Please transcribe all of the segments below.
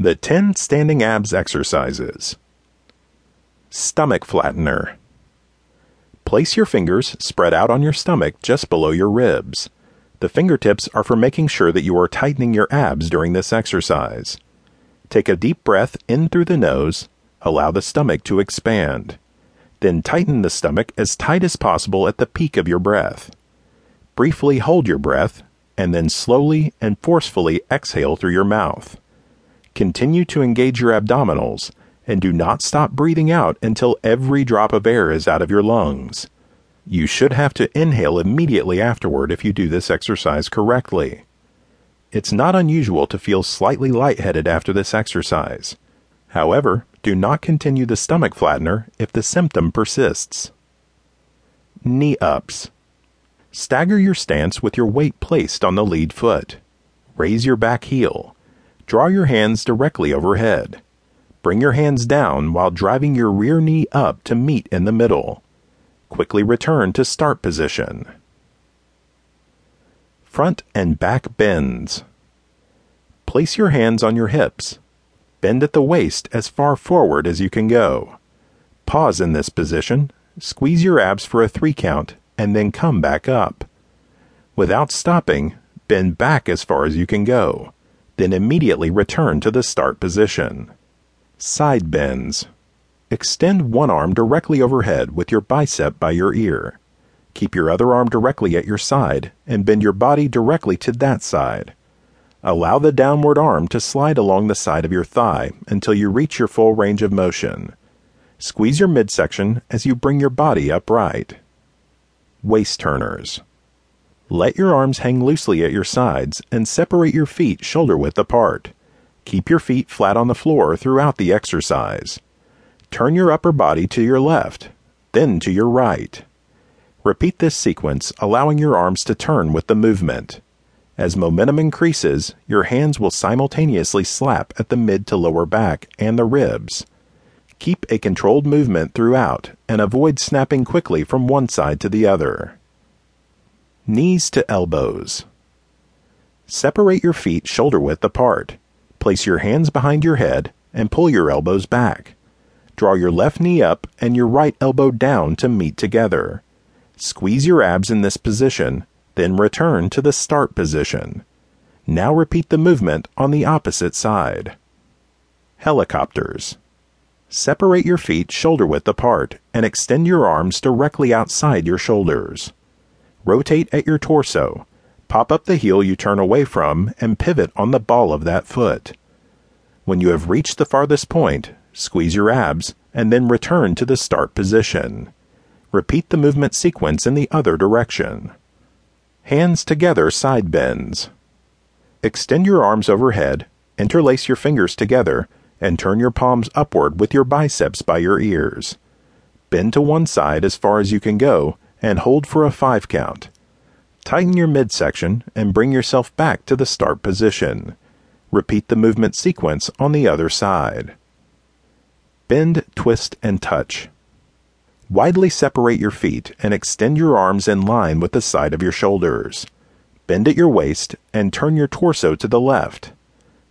The 10 Standing Abs Exercises. Stomach Flattener. Place your fingers spread out on your stomach just below your ribs. The fingertips are for making sure that you are tightening your abs during this exercise. Take a deep breath in through the nose, allow the stomach to expand. Then tighten the stomach as tight as possible at the peak of your breath. Briefly hold your breath, and then slowly and forcefully exhale through your mouth. Continue to engage your abdominals and do not stop breathing out until every drop of air is out of your lungs. You should have to inhale immediately afterward if you do this exercise correctly. It's not unusual to feel slightly lightheaded after this exercise. However, do not continue the stomach flattener if the symptom persists. Knee ups. Stagger your stance with your weight placed on the lead foot. Raise your back heel. Draw your hands directly overhead. Bring your hands down while driving your rear knee up to meet in the middle. Quickly return to start position. Front and back bends. Place your hands on your hips. Bend at the waist as far forward as you can go. Pause in this position, squeeze your abs for a three count, and then come back up. Without stopping, bend back as far as you can go then immediately return to the start position. Side bends. Extend one arm directly overhead with your bicep by your ear. Keep your other arm directly at your side and bend your body directly to that side. Allow the downward arm to slide along the side of your thigh until you reach your full range of motion. Squeeze your midsection as you bring your body upright. Waist turners. Let your arms hang loosely at your sides and separate your feet shoulder width apart. Keep your feet flat on the floor throughout the exercise. Turn your upper body to your left, then to your right. Repeat this sequence, allowing your arms to turn with the movement. As momentum increases, your hands will simultaneously slap at the mid to lower back and the ribs. Keep a controlled movement throughout and avoid snapping quickly from one side to the other. Knees to elbows. Separate your feet shoulder width apart. Place your hands behind your head and pull your elbows back. Draw your left knee up and your right elbow down to meet together. Squeeze your abs in this position, then return to the start position. Now repeat the movement on the opposite side. Helicopters. Separate your feet shoulder width apart and extend your arms directly outside your shoulders. Rotate at your torso. Pop up the heel you turn away from and pivot on the ball of that foot. When you have reached the farthest point, squeeze your abs and then return to the start position. Repeat the movement sequence in the other direction. Hands together side bends. Extend your arms overhead, interlace your fingers together, and turn your palms upward with your biceps by your ears. Bend to one side as far as you can go and hold for a five count. Tighten your midsection and bring yourself back to the start position. Repeat the movement sequence on the other side. Bend, twist, and touch. Widely separate your feet and extend your arms in line with the side of your shoulders. Bend at your waist and turn your torso to the left.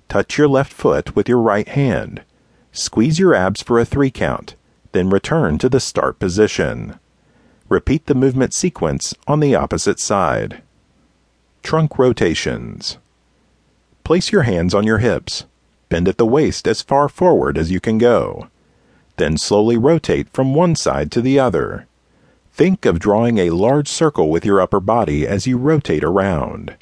Touch your left foot with your right hand. Squeeze your abs for a three count, then return to the start position. Repeat the movement sequence on the opposite side. Trunk rotations. Place your hands on your hips. Bend at the waist as far forward as you can go. Then slowly rotate from one side to the other. Think of drawing a large circle with your upper body as you rotate around.